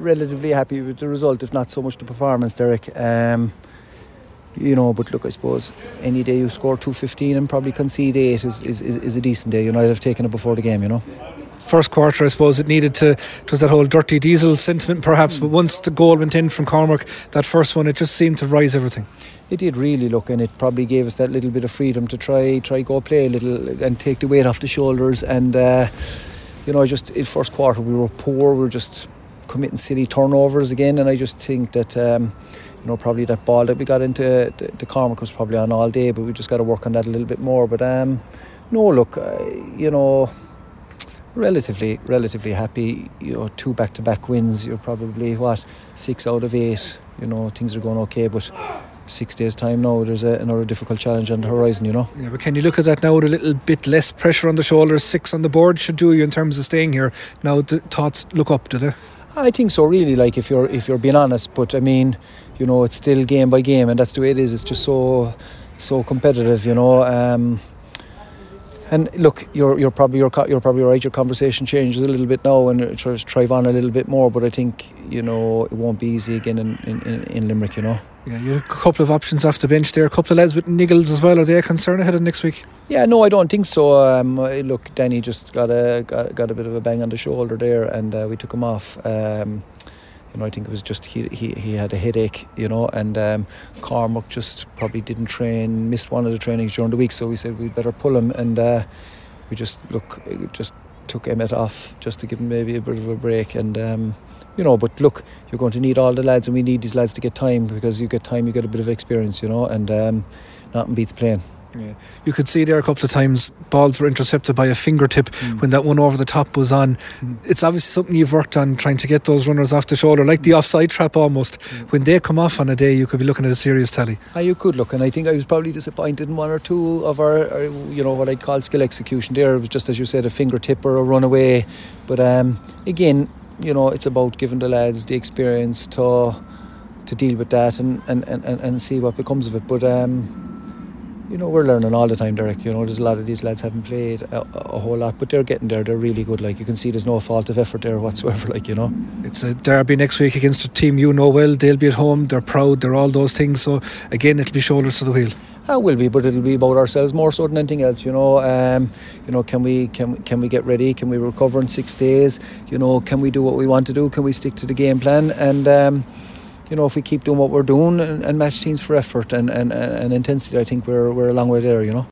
Relatively happy with the result, if not so much the performance, Derek. Um, you know, but look, I suppose any day you score 215 and probably concede 8 is, is, is, a decent day. You know, I'd have taken it before the game, you know. First quarter, I suppose it needed to, it was that whole dirty diesel sentiment perhaps, but once the goal went in from Cormac, that first one, it just seemed to rise everything. It did really look, and it probably gave us that little bit of freedom to try try go play a little and take the weight off the shoulders. And uh, you know, just in first quarter we were poor. We were just committing silly turnovers again, and I just think that. Um, you know, probably that ball that we got into the, the Cormac was probably on all day, but we just got to work on that a little bit more. But um, no, look, uh, you know, relatively, relatively happy. You know, two back-to-back wins. You're probably what six out of eight. You know, things are going okay, but six days' time now, there's a, another difficult challenge on the horizon, you know. Yeah, but can you look at that now with a little bit less pressure on the shoulders? Six on the board should do you in terms of staying here. Now the thoughts look up, do they? I think so, really. Like if you're if you're being honest, but I mean, you know, it's still game by game, and that's the way it is. It's just so so competitive, you know. Um, and look, you're you're probably you're, you're probably right. Your conversation changes a little bit now, and it tries to thrive on a little bit more. But I think you know it won't be easy again in, in, in Limerick. You know. Yeah, you a couple of options off the bench there. A couple of lads with niggles as well. Are they a concern ahead of next week? Yeah, no, I don't think so. Um, look, Danny just got a got, got a bit of a bang on the shoulder there, and uh, we took him off. Um, you know, I think it was just he he, he had a headache, you know, and um, just probably didn't train, missed one of the trainings during the week, so we said we'd better pull him, and uh, we just look just took Emmett off just to give him maybe a bit of a break, and. Um, you know, but look, you're going to need all the lads, and we need these lads to get time because you get time, you get a bit of experience, you know, and um, nothing beats playing. Yeah. You could see there a couple of times balls were intercepted by a fingertip mm. when that one over the top was on. Mm. It's obviously something you've worked on trying to get those runners off the shoulder, like the offside trap almost. Mm. When they come off on a day, you could be looking at a serious tally. Ah, you could look, and I think I was probably disappointed in one or two of our, our you know, what I'd call skill execution there. It was just as you said, a fingertip or a runaway. But um, again, you know, it's about giving the lads the experience to to deal with that and, and, and, and see what becomes of it. But um, you know, we're learning all the time, Derek. You know, there's a lot of these lads haven't played a, a, whole lot, but they're getting there. They're really good. Like you can see, there's no fault of effort there whatsoever. Like you know, it's a derby next week against a team you know well. They'll be at home. They're proud. They're all those things. So again, it'll be shoulders to the wheel. Uh, will be, but it'll be about ourselves more so than anything else. You know, um, you know, can we can can we get ready? Can we recover in six days? You know, can we do what we want to do? Can we stick to the game plan? And um, you know, if we keep doing what we're doing and, and match teams for effort and, and, and intensity, I think we're we're a long way there. You know.